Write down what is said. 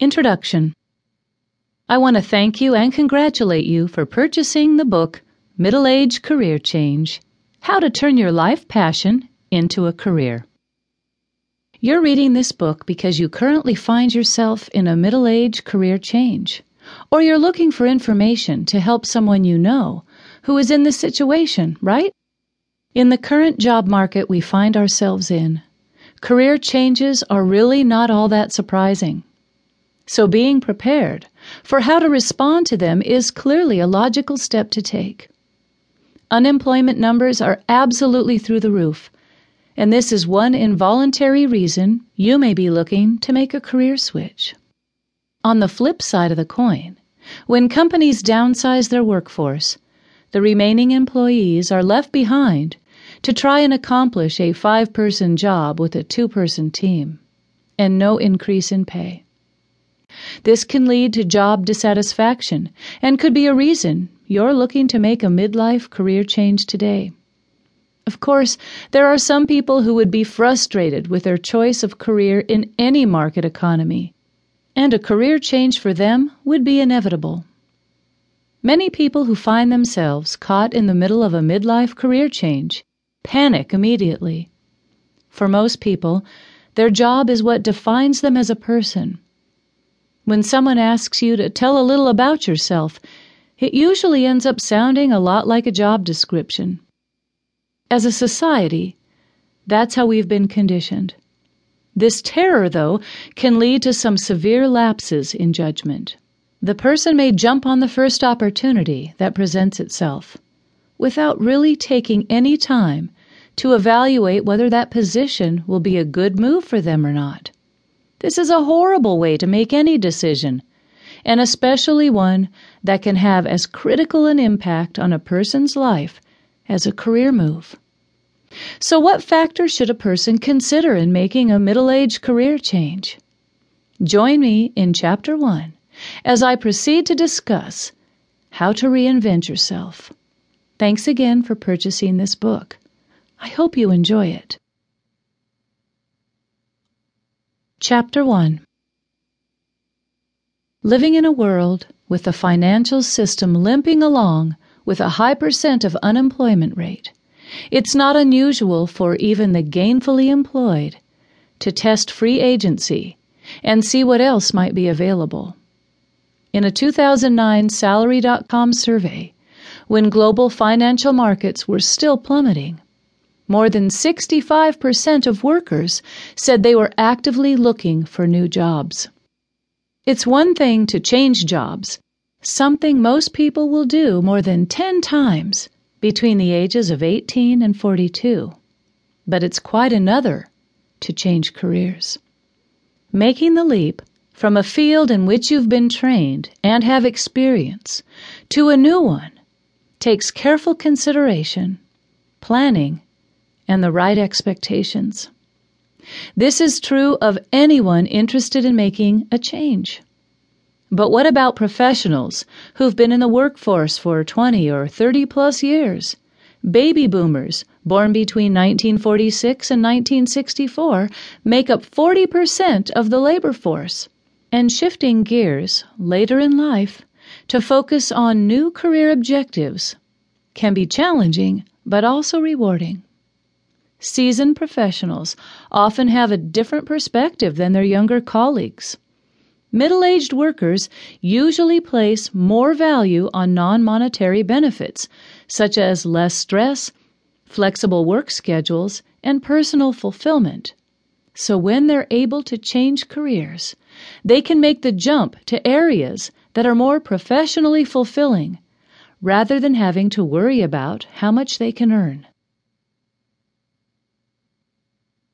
Introduction I want to thank you and congratulate you for purchasing the book Middle Age Career Change How to Turn Your Life Passion into a Career. You're reading this book because you currently find yourself in a middle age career change, or you're looking for information to help someone you know who is in this situation, right? In the current job market we find ourselves in, career changes are really not all that surprising. So being prepared for how to respond to them is clearly a logical step to take. Unemployment numbers are absolutely through the roof, and this is one involuntary reason you may be looking to make a career switch. On the flip side of the coin, when companies downsize their workforce, the remaining employees are left behind to try and accomplish a five person job with a two person team, and no increase in pay. This can lead to job dissatisfaction and could be a reason you're looking to make a midlife career change today. Of course, there are some people who would be frustrated with their choice of career in any market economy, and a career change for them would be inevitable. Many people who find themselves caught in the middle of a midlife career change panic immediately. For most people, their job is what defines them as a person. When someone asks you to tell a little about yourself, it usually ends up sounding a lot like a job description. As a society, that's how we've been conditioned. This terror, though, can lead to some severe lapses in judgment. The person may jump on the first opportunity that presents itself without really taking any time to evaluate whether that position will be a good move for them or not. This is a horrible way to make any decision, and especially one that can have as critical an impact on a person's life as a career move. So, what factors should a person consider in making a middle age career change? Join me in Chapter 1 as I proceed to discuss how to reinvent yourself. Thanks again for purchasing this book. I hope you enjoy it. Chapter 1 Living in a world with the financial system limping along with a high percent of unemployment rate, it's not unusual for even the gainfully employed to test free agency and see what else might be available. In a 2009 Salary.com survey, when global financial markets were still plummeting. More than 65% of workers said they were actively looking for new jobs. It's one thing to change jobs, something most people will do more than 10 times between the ages of 18 and 42. But it's quite another to change careers. Making the leap from a field in which you've been trained and have experience to a new one takes careful consideration, planning, and the right expectations. This is true of anyone interested in making a change. But what about professionals who've been in the workforce for 20 or 30 plus years? Baby boomers, born between 1946 and 1964, make up 40% of the labor force. And shifting gears later in life to focus on new career objectives can be challenging but also rewarding. Seasoned professionals often have a different perspective than their younger colleagues. Middle aged workers usually place more value on non monetary benefits, such as less stress, flexible work schedules, and personal fulfillment. So when they're able to change careers, they can make the jump to areas that are more professionally fulfilling rather than having to worry about how much they can earn.